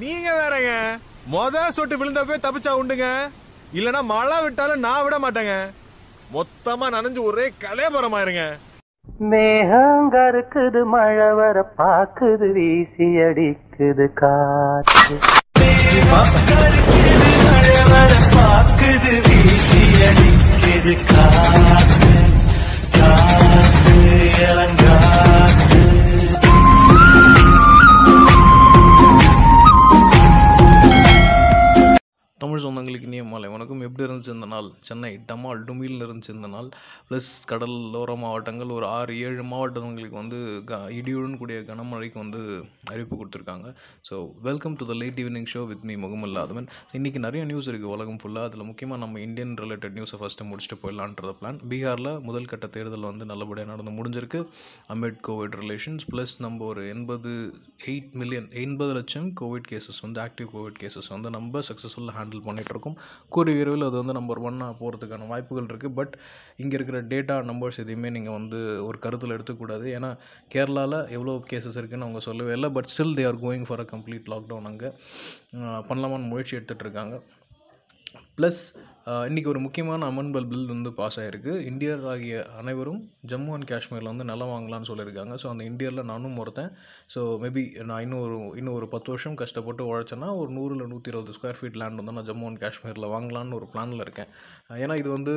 நீங்க வேறங்க. மொத சொட்டு விழுந்தப்பே தப்பிச்சா உண்டுங்க. இல்லனா மழை விட்டாலும் நான் விட மாட்டேங்க. மொத்தமா நனைஞ்சு ஒரே கலையபுரமாயிருங்க மேகங்க இருக்குது மழை வர பாக்குது வீசி அடிக்குது காற்று. பாக்குது வீசி அடிக்குது காற்று. காற்று இளங்காற்று. வணக்கம் எப்படி இருந்துச்சு இந்த நாள் சென்னை டமால் டுமில்னு இருந்துச்சு இந்த நாள் ப்ளஸ் கடலோர மாவட்டங்கள் ஒரு ஆறு ஏழு மாவட்டங்களுக்கு வந்து க இடியுடன் கூடிய கனமழைக்கு வந்து அறிவிப்பு கொடுத்துருக்காங்க. So welcome to the late evening show with me முகமல்லாதவன் இன்றைக்கி நிறைய நியூஸ் இருக்குது உலகம் ஃபுல்லாக அதில் முக்கியமாக நம்ம இந்தியன் ரிலேட்டட் நியூஸை ஃபஸ்ட்டு முடிச்சுட்டு போயிடலான்றத பிளான் பீகாரில் முதல் கட்ட தேர்தல் வந்து நல்லபடியாக நடந்து முடிஞ்சிருக்கு. அமிட் கோவிட் ரிலேஷன்ஸ் ப்ளஸ் நம்ம ஒரு எண்பது எயிட் மில்லியன் எண்பது லட்சம் கோவிட் கேசஸ் வந்து ஆக்டிவ் கோவிட் கேசஸ் வந்து நம்ம சக்ஸஸ்ஃபுல்லாக ஹேண்டில் பண்ணிகிட்ருக்கோம் இருக்கோம். கூடிய விரைவில் அது வந்து நம்பர் ஒன்னாக போகிறதுக்கான வாய்ப்புகள் இருக்குது பட் இங்கே இருக்கிற டேட்டா நம்பர்ஸ் எதையுமே நீங்கள் வந்து ஒரு கருத்தில் எடுத்துக்கூடாது. ஏன்னா கேரளாவில் எவ்வளோ கேசஸ் இருக்குன்னு அவங்க சொல்லவே இல்லை. But still they are going for a complete lockdown அங்கே. பண்ணலாமான்னு முயற்சி எடுத்துகிட்ருக்காங்க ப்ளஸ் இன்றைக்கி ஒரு முக்கியமான அமெண்ட்மெண்ட் பில் வந்து பாஸ் ஆகிருக்கு இந்தியர் ஆகிய அனைவரும் ஜம்மு அண்ட் காஷ்மீரில் வந்து நிலம் வாங்கலாம்னு சொல்லியிருக்காங்க. ஸோ அந்த இந்தியரில் நானும் ஒருத்தன். ஸோ மேபி நான் இன்னும் ஒரு இன்னும் ஒரு பத்து வருஷம் கஷ்டப்பட்டு உழைச்சேன்னா ஒரு நூறு இல்லை நூற்றி இருபது ஸ்கொயர் ஃபீட் லேண்ட் வந்து நான் ஜம்மு அண்ட் காஷ்மீரில் வாங்கலாம்னு ஒரு பிளானில் இருக்கேன். ஏன்னா இது வந்து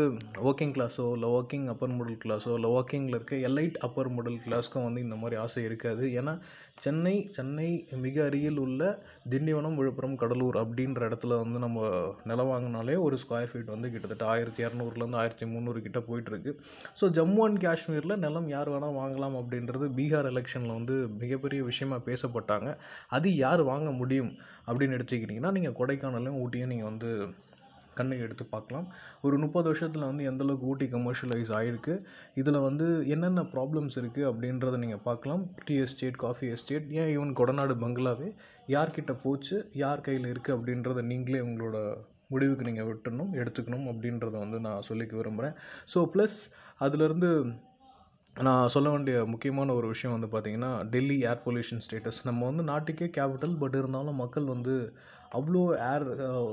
ஒர்க்கிங் கிளாஸோ இல்லை ஒர்க்கிங் அப்பர் மிடில் கிளாஸோ இல்லை ஒர்க்கிங்கில் இருக்க எலைட் அப்பர் மிடில் கிளாஸ்க்கும் வந்து இந்த மாதிரி ஆசை இருக்காது. ஏன்னா சென்னை சென்னை மிக அருகில் உள்ள திண்டிவனம் விழுப்புரம் கடலூர் அப்படின்ற இடத்துல வந்து நம்ம நிலம் வாங்கினாலே ஒரு ஸ்கொயர் ஃபீட் வந்து கிட்டத்தட்ட ஆயிரத்தி இரநூறுலேருந்து ஆயிரத்தி முந்நூறு கிட்ட போயிட்டுருக்கு ஸோ ஜம்மு அண்ட் காஷ்மீரில் நிலம் யார் வேணால் வாங்கலாம் அப்படின்றது பீகார் எலெக்ஷனில் வந்து மிகப்பெரிய விஷயமா பேசப்பட்டாங்க. அது யார் வாங்க முடியும் அப்படின்னு எடுத்துக்கிட்டிங்கன்னா நீங்கள் கொடைக்கானலையும் ஊட்டியும் நீங்கள் வந்து கண்ணுக்கு எடுத்து பார்க்கலாம். ஒரு முப்பது வருஷத்தில் வந்து எந்த அளவுக்கு ஊட்டி கமர்ஷியலைஸ் ஆகிருக்கு இதில் வந்து என்னென்ன ப்ராப்ளம்ஸ் இருக்குது அப்படின்றத நீங்கள் பார்க்கலாம். டீ எஸ்டேட் காஃபி எஸ்டேட் ஏன் ஈவன் கொடநாடு பங்களாவே யார்கிட்ட போச்சு யார் கையில் இருக்குது அப்படின்றத நீங்களே உங்களோட முடிவுக்கு நீங்கள் விட்டுணும் எடுத்துக்கணும் அப்படின்றத வந்து நான் சொல்லிக்க விரும்புகிறேன் ஸோ ப்ளஸ் அதுலேருந்து நான் சொல்ல வேண்டிய முக்கியமான ஒரு விஷயம் வந்து பார்த்தீங்கன்னா டெல்லி ஏர் பொல்யூஷன் ஸ்டேட்டஸ் நம்ம வந்து நாட்டுக்கே கேபிட்டல் பட் இருந்தாலும் மக்கள் வந்து அவ்வளோ ஏர்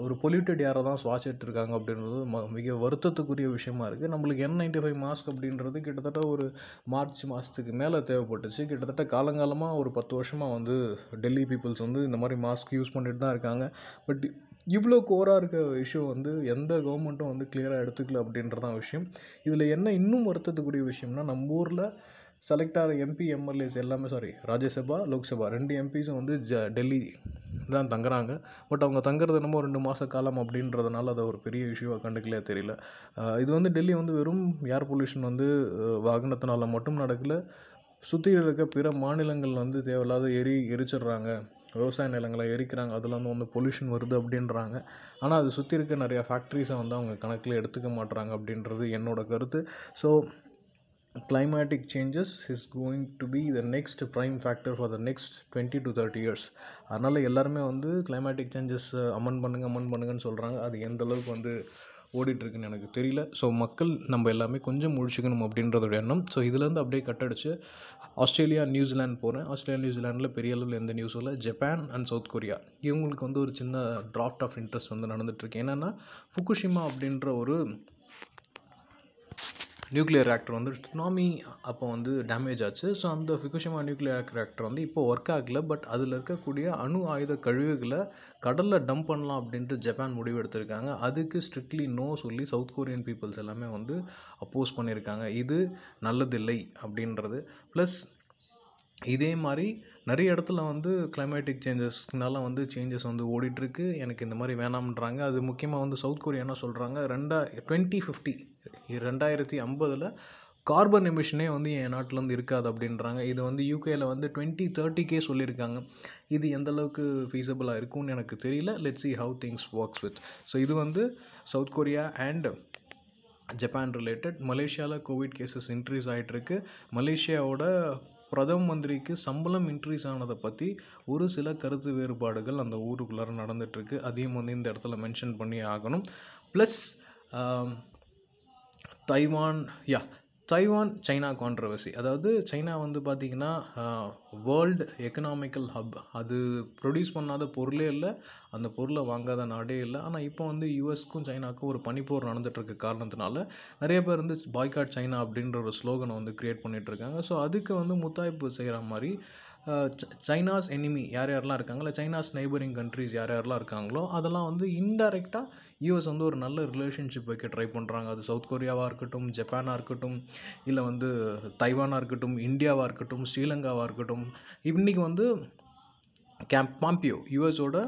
ஒரு பொல்யூட்டட் ஏரை தான் சுவாசிட்டு இருக்காங்க அப்படின்றது ம மிக வருத்தத்துக்குரிய விஷயமா இருக்குது நம்மளுக்கு என் நைன்டி ஃபைவ் மாஸ்க் அப்படின்றது கிட்டத்தட்ட ஒரு மார்ச் மாதத்துக்கு மேலே தேவைப்பட்டுச்சு. கிட்டத்தட்ட காலங்காலமாக ஒரு பத்து வருஷமாக வந்து டெல்லி பீப்புள்ஸ் வந்து இந்த மாதிரி மாஸ்க் யூஸ் பண்ணிட்டு தான் இருக்காங்க. பட் இவ்வளோ கோராக இருக்க விஷயம் வந்து எந்த கவர்மெண்ட்டும் வந்து கிளியராக எடுத்துக்கல அப்படின்றதான் விஷயம். இதில் என்ன இன்னும் வருத்தத்துக்குரிய விஷயம்னா நம்ம ஊரில் செலக்ட் ஆகிற எம்பி எம்எல்ஏஸ் எல்லாமே சாரி ராஜ்யசபா லோக்சபா. ரெண்டு எம்பிஸும் வந்து ஜ டெல்லி தான் தங்குறாங்க. பட் அவங்க தங்குறது என்னமோ ரெண்டு மாத காலம் அப்படின்றதுனால அதை ஒரு பெரிய இஷ்யூவாக கண்டுக்கலையே தெரியல. இது வந்து டெல்லி வந்து வெறும் ஏர் பொல்யூஷன் வந்து வாகனத்தினால மட்டும் நடக்கல. சுற்றி இருக்க பிற மாநிலங்கள் வந்து தேவையில்லாத எரி எரிச்சிடுறாங்க. விவசாய நிலங்களை எரிக்கிறாங்க. அதில் வந்து வந்து பொல்யூஷன் வருது அப்படின்றாங்க. ஆனால் அது சுற்றி இருக்க நிறையா ஃபேக்ட்ரிஸை வந்து அவங்க கணக்கில் எடுத்துக்க மாட்டுறாங்க அப்படின்றது என்னோட கருத்து. So climatic changes is going to be the next prime factor for the next twenty to thirty years அதனால் எல்லாருமே வந்து கிளைமேட்டிக் சேஞ்சஸ் அமன் பண்ணுங்க அமன் பண்ணுங்கன்னு சொல்கிறாங்க அது எந்த அளவுக்கு வந்து ஓடிட்டுருக்குன்னு எனக்கு தெரியல. ஸோ மக்கள் நம்ம எல்லாமே கொஞ்சம் முழிச்சுக்கணும் அப்படின்றதோட எண்ணம். ஸோ இதுலேருந்து அப்படியே கட்டடிச்சு ஆஸ்திரேலியா நியூசிலாந்து போகிறேன் ஆஸ்திரேலியா நியூசிலாண்டில் பெரிய அளவில் எந்த நியூஸும் இல்லை. ஜப்பான் அண்ட் சவுத் கொரியா இவங்களுக்கு வந்து ஒரு சின்ன டிராஃப்ட் ஆஃப் இன்ட்ரெஸ்ட் வந்து நடந்துட்டுருக்கு. என்னென்னா ஃபுகுஷிமா அப்படின்ற ஒரு நியூக்ளியர் ரியாக்டர் வந்து சுனாமி அப்போ வந்து டேமேஜ் ஆச்சு. ஸோ அந்த ஃபிகுஷிமா நியூக்ளியர் ரியாக்டர் வந்து இப்போ ஒர்க் ஆகல. பட் அதில் இருக்கக்கூடிய அணு ஆயுத கழிவுகளை கடலில் டம்ப் பண்ணலாம் அப்படின்ட்டு ஜப்பான் முடிவு எடுத்திருக்காங்க. அதுக்கு ஸ்ட்ரிக்ட்லி நோ சொல்லி சவுத் கொரியன் பீப்புள்ஸ் எல்லாமே வந்து அப்போஸ் பண்ணியிருக்காங்க இது நல்லதில்லை அப்படின்றது. ப்ளஸ் இதே மாதிரி நிறைய இடத்துல வந்து கிளைமேட்டிக் சேஞ்சஸ்னால வந்து சேஞ்சஸ் வந்து ஓடிட்டுருக்கு. எனக்கு இந்த மாதிரி வேணாம்ன்றாங்க. அது முக்கியமாக வந்து சவுத் கொரியா என்ன சொல்கிறாங்க ரெண்டா டுவெண்ட்டி ஃபிஃப்டி ரெண்டாயிரத்தி ஐம்பதில் கார்பன் எமிஷனே வந்து என் நாட்டில் வந்து இருக்காது அப்படின்றாங்க. இது வந்து யூகேயில் வந்து டுவெண்ட்டி தேர்ட்டிக்கே சொல்லியிருக்காங்க. இது எந்த அளவுக்கு ஃபீஸபிளாக இருக்கும்னு எனக்கு தெரியல. Let see how things works with so இது வந்து South Korea and Japan related மலேசியாவில் கோவிட் கேசஸ் இன்க்ரீஸ் ஆகிட்டுருக்கு மலேசியாவோட பிரதம மந்திரிக்கு சம்பளம் இன்க்ரீஸ் ஆனதை பற்றி ஒரு சில கருத்து வேறுபாடுகள் அந்த ஊருக்குள்ளார நடந்துட்டுருக்கு. அதையும் வந்து இந்த இடத்துல மென்ஷன் பண்ணி ஆகணும். Plus Taiwan ya Taiwan China controversy அதாவது சைனா வந்து பார்த்திங்கன்னா வேர்ல்டு எக்கனாமிக்கல் ஹப் அது ப்ரொடியூஸ் பண்ணாத பொருளே இல்லை அந்த பொருளை வாங்காத நாடே இல்லை. ஆனால் இப்போ வந்து யூஎஸ்க்கும் சைனாக்கும் ஒரு பனிப்போர் நடந்துகிட்ருக்க இருக்க காரணத்தினால நிறைய பேர் வந்து பாய்காட் சைனா அப்படின்ற ஒரு ஸ்லோகனை வந்து க்ரியேட் பண்ணிகிட்ருக்காங்க இருக்காங்க ஸோ அதுக்கு வந்து முத்தாய்ப்பு செய்கிற மாதிரி சைனாஸ் எனிமி யார் யாரெல்லாம் இருக்காங்களோ சைனாஸ் நெய்பரிங் கண்ட்ரிஸ் யார் யாரெல்லாம் இருக்காங்களோ அதெல்லாம் வந்து இன்டெரக்டாக யூஎஸ் வந்து ஒரு நல்ல ரிலேஷன்ஷிப் வைக்க ட்ரை பண்ணுறாங்க அது சவுத் கொரியாவாக இருக்கட்டும் ஜப்பானாக இருக்கட்டும் இல்லை வந்து தைவானாக இருக்கட்டும் இந்தியாவாக இருக்கட்டும் ஸ்ரீலங்காவாக இருக்கட்டும். இன்றைக்கி வந்து கேம்ப் பாம்பியோ யூஎஸோட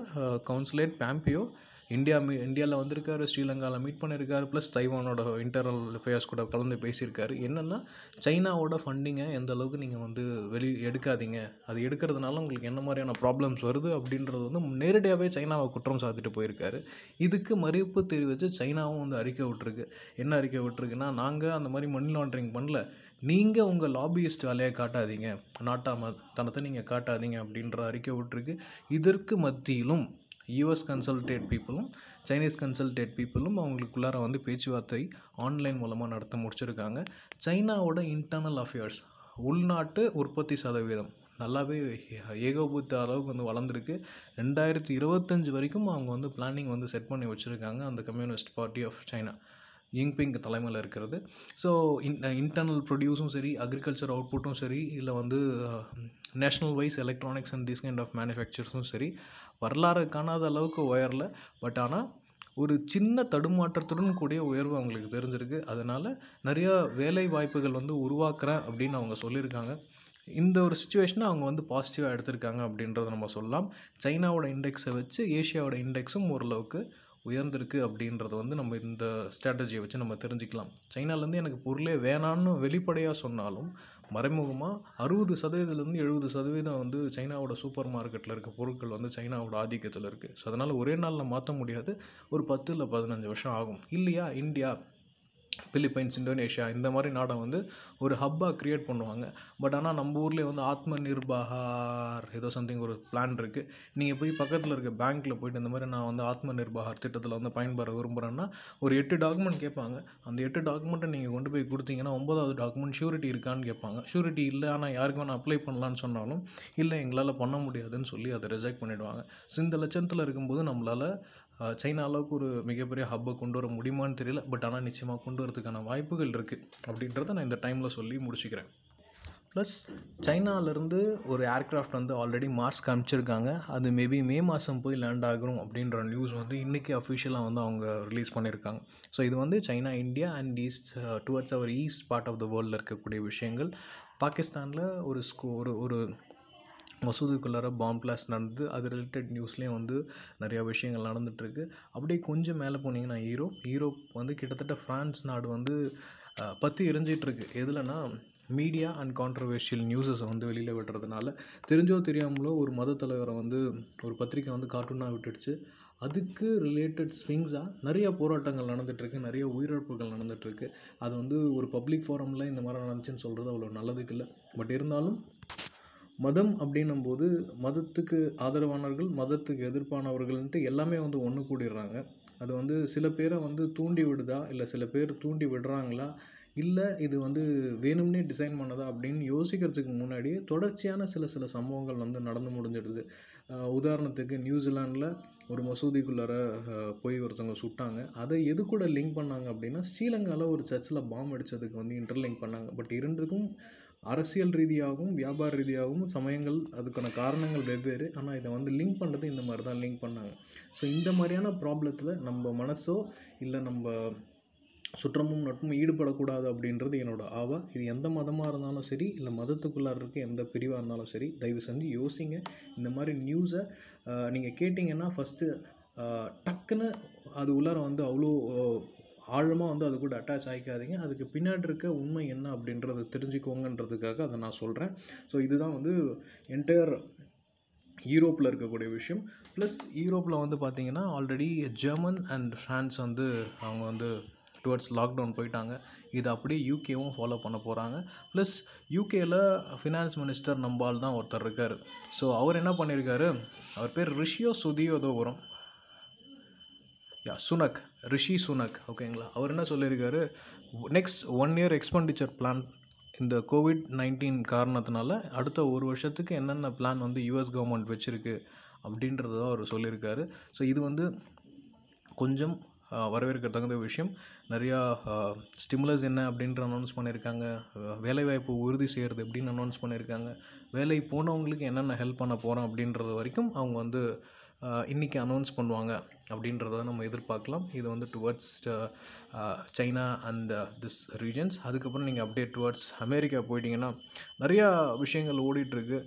கவுன்சிலேட் பாம்பியோ இந்தியா மீ இந்தியாவில் வந்திருக்காரு ஸ்ரீலங்காவில் மீட் பண்ணியிருக்காரு ப்ளஸ் தைவானோட இன்டர்னல் அஃபேர்ஸ் கூட கலந்து பேசியிருக்காரு. என்னென்னா சைனாவோட ஃபண்டிங்கை எந்த அளவுக்கு நீங்கள் வந்து வெளி எடுக்காதீங்க. அது எடுக்கிறதுனால உங்களுக்கு என்ன மாதிரியான ப்ராப்ளம்ஸ் வருது அப்படின்றது வந்து நேரடியாகவே சைனாவை குற்றம் சாத்திட்டு போயிருக்காரு. இதுக்கு மறுப்பு தெரிவித்து சைனாவும் வந்து அறிக்கை விட்டுருக்கு. என்ன அறிக்கை விட்டுருக்குன்னா நாங்கள் அந்த மாதிரி மணி லாண்ட்ரிங் பண்ணல. நீங்கள் உங்கள் லாபியிஸ்ட் வேலையை காட்டாதீங்க. நாட்டாம தனத்தை நீங்கள் காட்டாதீங்க அப்படின்ற அறிக்கை விட்டுருக்கு. இதற்கு மத்தியிலும் யூஎஸ் கன்சல்டேட் பீப்புளும் சைனீஸ் கன்சல்டேட் பீப்புளும் அவங்களுக்குள்ளார வந்து பேச்சுவார்த்தை ஆன்லைன் மூலமாக நடத்த முடிச்சிருக்காங்க. சைனாவோட இன்டர்னல் அஃபேர்ஸ் உள்நாட்டு உற்பத்தி சதவீதம் நல்லாவே ஏகோபுத்த அளவுக்கு வந்து வளர்ந்துருக்கு. ரெண்டாயிரத்தி இருபத்தஞ்சி வரைக்கும் அவங்க வந்து பிளானிங் வந்து செட் பண்ணி வச்சுருக்காங்க அந்த communist party of China Jinping தலைமையில் இருக்கிறது. ஸோ இன் இன்டர்னல் ப்ரொடியூஸும் சரி அக்ரிகல்ச்சர் அவுட்புட்டும் சரி இல்லை வந்து national wise electronics and this kind of மேனுஃபேக்சர்ஸும் சரி வரலாறு காணாத அளவுக்கு உயரல. பட் ஆனால் ஒரு சின்ன தடுமாற்றத்துடன் கூடிய உயர்வு அவங்களுக்கு தெரிஞ்சிருக்கு. அதனால் நிறையா வேலை வாய்ப்புகள் வந்து உருவாக்குறேன் அப்படின்னு அவங்க சொல்லியிருக்காங்க. இந்த ஒரு சுச்சுவேஷனை அவங்க வந்து பாசிட்டிவாக எடுத்திருக்காங்க அப்படின்றத நம்ம சொல்லலாம். சைனாவோட இண்டெக்ஸை வச்சு ஏஷியாவோட இண்டெக்ஸும் ஓரளவுக்கு உயர்ந்திருக்கு அப்படின்றத வந்து நம்ம இந்த ஸ்ட்ராட்டஜியை வச்சு நம்ம தெரிஞ்சுக்கலாம். சைனாலேருந்து எனக்கு பொருளே வேணான்னு வெளிப்படையாக சொன்னாலும் மறைமுகமாக அறுபது சதவீதத்துலேருந்து எழுபது சதவீதம் வந்து சைனாவோட சூப்பர் மார்க்கெட்டில் இருக்க பொருட்கள் வந்து சைனாவோட ஆதிக்கத்தில் இருக்குது ஸோ அதனால் ஒரே நாளில் மாற்ற முடியாது. ஒரு பத்து இல்லை பதினஞ்சு வருஷம் ஆகும். இல்லையா இந்தியா? பிலிப்பைன்ஸ் இந்தோனேஷியா இந்த மாதிரி நாடை வந்து ஒரு ஹப்பாக க்ரியேட் பண்ணுவாங்க. பட் ஆனால் நம்ம ஊர்லேயே வந்து ஆத்ம நிர்பாகார் ஏதோ சம்திங் ஒரு பிளான் இருக்குது நீங்கள் போய் பக்கத்தில் இருக்க பேங்க்கில் போயிட்டு இந்த மாதிரி நான் வந்து ஆத்ம நிர்பாகார் திட்டத்தில் வந்து பயன்பெற விரும்புகிறேன்னா ஒரு எட்டு டாக்குமெண்ட் கேட்பாங்க. அந்த எட்டு டாக்குமெண்ட்டை நீங்கள் கொண்டு போய் கொடுத்தீங்கன்னா ஒன்பதாவது டாக்குமெண்ட் ஷூரிட்டி இருக்கான்னு கேட்பாங்க. ஷூரிட்டி இல்லை ஆனால் யாருக்கு வேணால் அப்ளை பண்ணலான்னு சொன்னாலும் இல்லை எங்களால் பண்ண முடியாதுன்னு சொல்லி அதை ரிஜெக்ட் பண்ணிவிடுவாங்க ஸோ இந்த லட்சத்தில் இருக்கும்போது நம்மளால் சைனா அளவுக்கு ஒரு மிகப்பெரிய ஹப்பை கொண்டு வர முடியுமான்னு தெரியல பட் ஆனால் நிச்சயமாக கொண்டு வரதுக்கான வாய்ப்புகள் இருக்குது அப்படின்றத நான் இந்த டைமில் சொல்லி முடிச்சுக்கிறேன். ப்ளஸ் சைனாவிலேருந்து ஒரு ஏர்க்ராஃப்ட் வந்து ஆல்ரெடி மார்ஸ் காமிச்சிருக்காங்க. அது மேபி மே மாதம் போய் லேண்ட் ஆகும் அப்படின்ற நியூஸ் வந்து இன்றைக்கி அஃபிஷியலாக வந்து அவங்க ரிலீஸ் பண்ணியிருக்காங்க ஸோ இது வந்து China India and east towards our east part of the வேர்ல்டில் இருக்கக்கூடிய விஷயங்கள். பாகிஸ்தானில் ஒரு ஸ்கூ ஒரு ஒரு மசூதிக்குள்ளார பாம் பிளாஸ்ட் நடந்து அது ரிலேட்டட் நியூஸ்லேயும் வந்து நிறையா விஷயங்கள் நடந்துகிட்ருக்கு அப்படியே கொஞ்சம் மேலே போனீங்கன்னா ஈரோப் ஈரோப் வந்து கிட்டத்தட்ட ஃப்ரான்ஸ் நாடு வந்து பற்றி எரிஞ்சிகிட்ருக்கு எதுலன்னா எதுலனா மீடியா அண்ட் கான்ட்ரவர்ஷியல் நியூஸஸை வந்து வெளியில் விடுறதுனால தெரிஞ்சோ தெரியாமலோ ஒரு மத தலைவரை வந்து ஒரு பத்திரிக்கை வந்து கார்ட்டூனாக விட்டுடுச்சு. அதுக்கு ரிலேட்டட் ஸ்விங்ஸாக நிறைய போராட்டங்கள் நடந்துகிட்ருக்கு நிறைய உயிரிழப்புகள் நடந்துகிட்ருக்கு அது வந்து ஒரு பப்ளிக் ஃபோரமில் இந்த மாதிரி நடந்துச்சுன்னு சொல்கிறது அவ்வளோ நல்லதுக்கு இல்லை. பட் இருந்தாலும் மதம் அப்படின்னும் போது மதத்துக்கு ஆதரவானவர்கள் மதத்துக்கு எதிர்ப்பானவர்கள்ன்ட்டு எல்லாமே வந்து ஒன்று கூடிடுறாங்க. அது வந்து சில பேரை வந்து தூண்டி விடுதா? இல்லை சில பேர் தூண்டி விடுறாங்களா? இல்லை இது வந்து வேணும்னே டிசைன் பண்ணதா? அப்படின்னு யோசிக்கிறதுக்கு முன்னாடியே தொடர்ச்சியான சில சில சம்பவங்கள் வந்து நடந்து முடிஞ்சிடுது. உதாரணத்துக்கு நியூசிலாண்டில் ஒரு மசூதிக்குள்ளார போய் ஒருத்தவங்க சுட்டாங்க. அதை எது கூட லிங்க் பண்ணாங்க அப்படின்னா ஸ்ரீலங்காவில் ஒரு சர்ச்சில் பாம் அடித்ததுக்கு வந்து இன்டர்லிங்க் பண்ணாங்க. பட் இரண்டுக்கும் அரசியல் ரீதியாகவும் வியாபார ரீதியாகவும் சமயங்கள் அதுக்கான காரணங்கள் வெவ்வேறு. ஆனால் இதை வந்து லிங்க் பண்ணுறது இந்த மாதிரி தான் லிங்க் பண்ணாங்க. ஸோ இந்த மாதிரியான ப்ராப்ளத்தில் நம்ம மனசோ இல்லை நம்ம சுற்றமும் நட்பும் ஈடுபடக்கூடாது அப்படின்றது என்னோட ஆவா. இது எந்த மதமாக இருந்தாலும் சரி இல்லை மதத்துக்குள்ளார இருக்க எந்த பிரிவாக இருந்தாலும் சரி தயவு செஞ்சு யோசிங்க. இந்த மாதிரி நியூஸை நீங்கள் கேட்டிங்கன்னா ஃபஸ்ட்டு டக்குன்னு அது உள்ளார வந்து அவ்வளோ ஆழமாக வந்து அது கூட அட்டாச் ஆகிக்காதீங்க அதுக்கு பின்னாடி இருக்க உண்மை என்ன அப்படின்றத தெரிஞ்சுக்கோங்கன்றதுக்காக அதை நான் சொல்கிறேன் ஸோ இதுதான் வந்து என்டையர் யூரோப்பில் இருக்கக்கூடிய விஷயம். ப்ளஸ் யூரோப்பில் வந்து பார்த்தீங்கன்னா ஆல்ரெடி ஜெர்மன் அண்ட் ஃப்ரான்ஸ் வந்து அவங்க வந்து டுவர்ட்ஸ் லாக்டவுன் போயிட்டாங்க. இது அப்படியே யூகேவும் ஃபாலோ பண்ண போகிறாங்க ப்ளஸ் யூகேயில் ஃபினான்ஸ் மினிஸ்டர் நம்பால் தான் ஒருத்தர் இருக்கார். ஸோ அவர் என்ன பண்ணியிருக்காரு அவர் பேர் ரிஷியோ சுதியோதோ வரும் யா சுனக் ரிஷி சுனக் ஓகேங்களா அவர் என்ன சொல்லியிருக்காரு next one year expenditure plan இந்த கோவிட் நைன்டீன் காரணத்தினால அடுத்த ஒரு வருஷத்துக்கு என்னென்ன பிளான் வந்து யூஎஸ் கவர்மெண்ட் வச்சுருக்கு அப்படின்றத அவர் சொல்லியிருக்காரு ஸோ இது வந்து கொஞ்சம் uh, வரவேற்க தகுந்த விஷயம். நிறையா ஸ்டிமுலஸ் uh, என்ன அப்படின்ற அனௌன்ஸ் பண்ணியிருக்காங்க uh, வேலைவாய்ப்பு உறுதி செய்கிறது அப்படின்னு அனௌன்ஸ் பண்ணியிருக்காங்க வேலை போனவங்களுக்கு என்னென்ன ஹெல்ப் பண்ண போகிறோம் அப்படின்றது வரைக்கும் அவங்க வந்து இன்றைக்கி அனௌன்ஸ் பண்ணுவாங்க அப்படின்றத நம்ம எதிர்பார்க்கலாம். இது வந்து towards China and this regions அதுக்கப்புறம் நீங்கள் அப்படியே டுவர்ட்ஸ் அமெரிக்கா போயிட்டீங்கன்னா நிறையா விஷயங்கள் ஓடிட்டுருக்கு.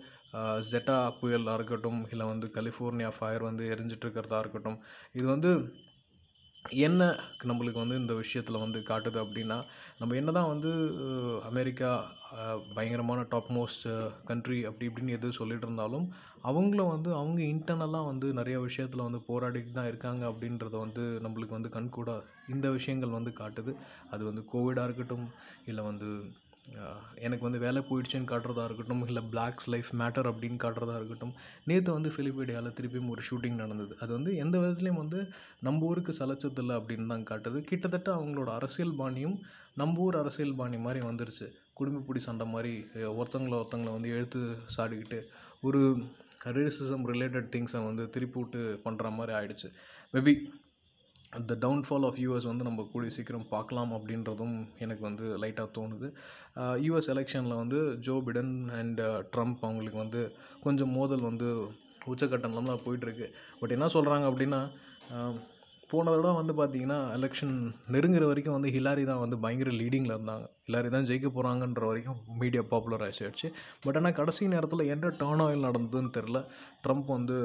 ஜெட்டா புயலாக இருக்கட்டும் இல்லை வந்து கலிஃபோர்னியா ஃபயர் வந்து எரிஞ்சிட்ருக்கிறதா இருக்கட்டும். இது வந்து என்ன நம்மளுக்கு வந்து இந்த விஷயத்தில் வந்து காட்டுது அப்படின்னா நம்ம என்ன தான் வந்து அமெரிக்கா பயங்கரமான டாப் மோஸ்ட் கண்ட்ரி அப்படி இப்படின்னு எது சொல்லிட்டு இருந்தாலும் அவங்களும் வந்து அவங்க இன்டர்னலாக வந்து நிறைய விஷயத்தில் வந்து போராடிட்டு தான் இருக்காங்க அப்படின்றத வந்து நம்மளுக்கு வந்து கண்கூட இந்த விஷயங்கள் வந்து காட்டுது. அது வந்து கோவிடாக இருக்கட்டும் இல்லை வந்து எனக்கு வந்து வேலை போயிடுச்சுன்னு காட்டுறதா இருக்கட்டும் இல்லை பிளாக்ஸ் லைஃப் மேட்டர் அப்படின்னு காட்டுறதா இருக்கட்டும் நேற்று வந்து ஃபிலிப்பீடியாவில் திருப்பியும் ஒரு ஷூட்டிங் நடந்தது. அது வந்து எந்த விதத்துலேயும் வந்து நம்ம ஊருக்கு சலைச்சதில்லை அப்படின்னு தான் காட்டுது. கிட்டத்தட்ட அவங்களோட அரசியல் பாணியும் நம்ம ஊர் அரசியல் பாணி மாதிரி வந்துருச்சு. குடும்பப்பிடி சண்டை மாதிரி அஹ், ஒருத்தங்கள வந்து எழுத்து சாடிக்கிட்டு ஒரு ரேசிசம் ரிலேட்டட் திங்ஸை வந்து திருப்பி விட்டு பண்ணுற மாதிரி ஆயிடுச்சு. Maybe the downfall of US வந்து நம்ம கூடிய சீக்கிரம் பார்க்கலாம் அப்படின்றதும் எனக்கு வந்து லைட்டாக தோணுது. யூஎஸ் எலெக்ஷனில் வந்து ஜோ பிடன் அண்ட் ட்ரம்ப் அவங்களுக்கு வந்து கொஞ்சம் மோதல் வந்து உச்சக்கட்டம்லாம் தான் போயிட்டுருக்கு. பட் என்ன சொல்கிறாங்க அப்படின்னா போன தடவை வந்து பார்த்தீங்கன்னா எலெக்ஷன் நெருங்குற வரைக்கும் வந்து ஹிலாரி தான் வந்து பயங்கர லீடிங்கில் இருந்தாங்க. ஹிலாரி தான் ஜெயிக்க போகிறாங்கன்ற வரைக்கும் மீடியா பாப்புலர் ஆகிடுச்சு பட் ஆனால் கடைசி நேரத்தில் என்ன டர்ன் ஆயில் நடந்ததுன்னு தெரில ட்ரம்ப் வந்து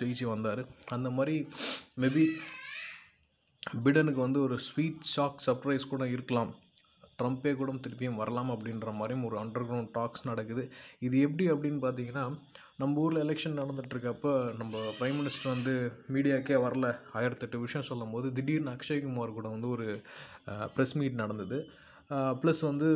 ஜெயிச்சு வந்தார். அந்த மாதிரி மேபி பிடனுக்கு வந்து ஒரு ஸ்வீட் ஷாக் சர்ப்ரைஸ் கூட இருக்கலாம். ட்ரம்ப்பே கூட திருப்பியும் வரலாம் அப்படின்ற மாதிரியும் ஒரு அண்டர் கிரவுண்ட் டாக்ஸ் நடக்குது. இது எப்படி அப்படின்னு பார்த்தீங்கன்னா நம்ம ஊரில் எலெக்ஷன் நடந்துட்டுருக்கப்ப நம்ம ப்ரைம் மினிஸ்டர் வந்து மீடியாக்கே வரல. ஆயிரத்தெட்டு விஷயம் சொல்லும் போது திடீர்னு அக்ஷய்குமார் கூட வந்து ஒரு ப்ரெஸ் மீட் நடந்தது. ப்ளஸ் வந்து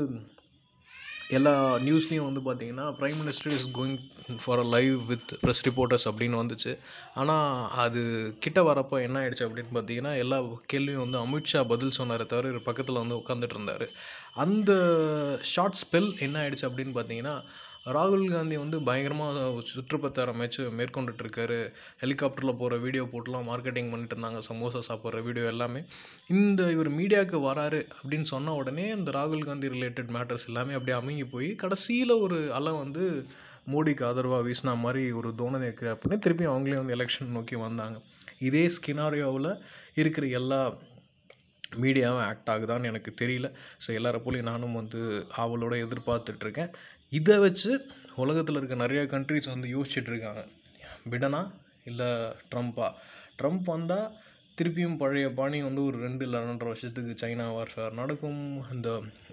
எல்லா நியூஸ்லேயும் வந்து பார்த்தீங்கன்னா prime minister is going for a live with press reporters அப்படின்னு வந்துச்சு. ஆனால் அது கிட்ட வரப்போ என்ன ஆயிடுச்சு அப்படின்னு பார்த்தீங்கன்னா எல்லா கேள்வியும் வந்து அமித்ஷா பதில் சொன்னாரே தவிர இவர் பக்கத்தில் வந்து உட்காந்துட்டு இருந்தார். அந்த ஷார்ட் ஸ்பெல் என்ன ஆயிடுச்சு அப்படின்னு பார்த்தீங்கன்னா ராகுல் காந்தி வந்து பயங்கரமாக சுற்றுப்பத்தார மேட்ச் மேற்கொண்டுட்டு இருக்காரு ஹெலிகாப்டரில் போகிற வீடியோ போட்டுலாம் மார்க்கெட்டிங் பண்ணிட்டு இருந்தாங்க. சமோசா சாப்பிட்ற வீடியோ எல்லாமே. இந்த இவர் மீடியாவுக்கு வராரு அப்படின்னு சொன்ன உடனே இந்த ராகுல் காந்தி ரிலேட்டட் மேட்டர்ஸ் எல்லாமே அப்படியே அமைங்கி போய் கடைசியில் ஒரு அலை வந்து மோடிக்கு ஆதரவாக வீசின மாதிரி ஒரு தோணை இருக்குது அப்படின்னு திருப்பி அவங்களே வந்து எலெக்ஷன் நோக்கி வந்தாங்க. இதே ஸ்கினாரியோவில் இருக்கிற எல்லா மீடியாவும் ஆக்ட் ஆகுதான்னு எனக்கு தெரியல. ஸோ எல்லாரை போலையும் நானும் வந்து ஆவலோடு எதிர்பார்த்துட்ருக்கேன் இதை வச்சு உலகத்தில் இருக்க நிறைய கண்ட்ரிஸ் வந்து யோசிச்சுட்டு இருக்காங்க பிடனா இல்லை ட்ரம்ப்பா? ட்ரம்ப் வந்தால் திருப்பியும் பழைய பாணி வந்து ஒரு ரெண்டு இல்லை ரெண்டரை வருஷத்துக்கு சைனா வார்ஃபேர் நடக்கும். இந்த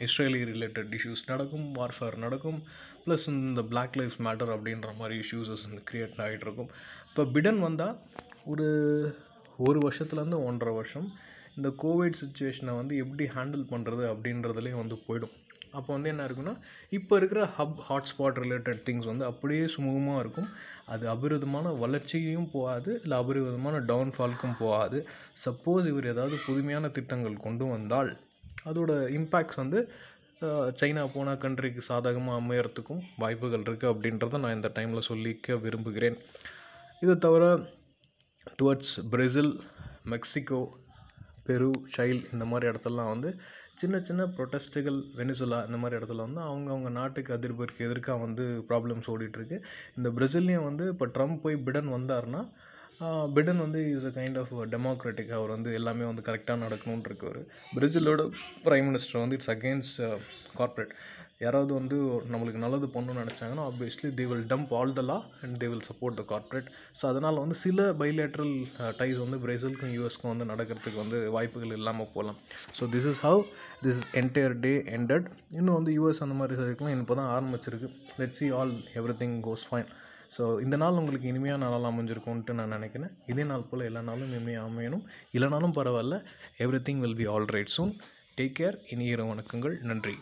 இஸ்ரேலி ரிலேட்டட் இஷ்யூஸ் நடக்கும் வார்ஃபேர் நடக்கும். ப்ளஸ் இந்த பிளாக் லைஃப் மேட்டர் அப்படின்ற மாதிரி இஷ்யூஸஸ் வந்து க்ரியேட் ஆகிட்டு இருக்கும் இப்போ பிடன் வந்தால் ஒரு ஒரு வருஷத்துலேருந்து ஒன்றரை வருஷம் இந்த கோவிட் சுச்சுவேஷனை வந்து எப்படி ஹேண்டில் பண்ணுறது அப்படின்றதுலேயும் வந்து போயிடும். அப்போ வந்து என்ன இருக்குன்னா இப்போ இருக்கிற ஹப் ஹாட்ஸ்பாட் ரிலேட்டட் திங்ஸ் வந்து அப்படியே சுமூகமாக இருக்கும். அது அபிரிதமான வளர்ச்சியும் போகாது இல்லை அபிரிதமான டவுன்ஃபால்க்கும் போகாது. சப்போஸ் இவர் ஏதாவது புதுமையான திட்டங்கள் கொண்டு வந்தால் அதோட இம்பேக்ட்ஸ் வந்து சைனா போன கண்ட்ரிக்கு சாதகமாக அமையறதுக்கும் வாய்ப்புகள் இருக்குது அப்படின்றத நான் இந்த டைமில் சொல்லிக்க விரும்புகிறேன். இதை தவிர டுவர்ட்ஸ் பிரேசில் மெக்சிகோ பெரு சைல் இந்த மாதிரி இடத்துலலாம் வந்து சின்ன சின்ன ப்ரொட்டஸ்ட்டுகள் வெனிசுலா இந்த மாதிரி இடத்துல வந்து அவங்கவுங்க நாட்டுக்கு அதிபருக்கு எதிர்க்காக வந்து ப்ராப்ளம்ஸ் ஓடிட்டுருக்கு. இந்த பிரேசில்லையும் வந்து இப்போ ட்ரம்ப் போய் பிடன் வந்தாருன்னா பிடன் வந்து is a kind of democratic அவர் வந்து எல்லாமே வந்து கரெக்டாக நடக்கணும்னு இருக்காரு பிரேசிலோட ப்ரைம் மினிஸ்டர் வந்து இட்ஸ் அகெயின்ஸ்ட் கார்ப்பரேட் யாராவது வந்து நம்மளுக்கு நல்லது பண்ணணும்னு நினச்சாங்கன்னா obviously they will dump all the law and they will support the corporate so அதனால் வந்து சில பைலேட்ரல் டைஸ் uh, வந்து பிரேசிலுக்கும் யூஎஸ்க்கும் வந்து நடக்கிறதுக்கு வந்து வாய்ப்புகள் இல்லாமல் போகலாம். So this is how this is entire day ended. இன்னும் வந்து யூஎஸ் அந்த மாதிரி இதுக்கெலாம் இப்போ தான் ஆரம்பிச்சிருக்கு. Let see all everything goes fine so இந்த நாள் உங்களுக்கு இனிமையான நாளாக அமைஞ்சிருக்கும்ன்ட்டு நான் நினைக்கிறேன். இதே நாள் போல் எல்லா நாளும் இனிமையாக அமையணும். இல்லைனாலும் பரவாயில்ல. Everything will be all right soon take care இனிய வணக்கங்கள். நன்றி.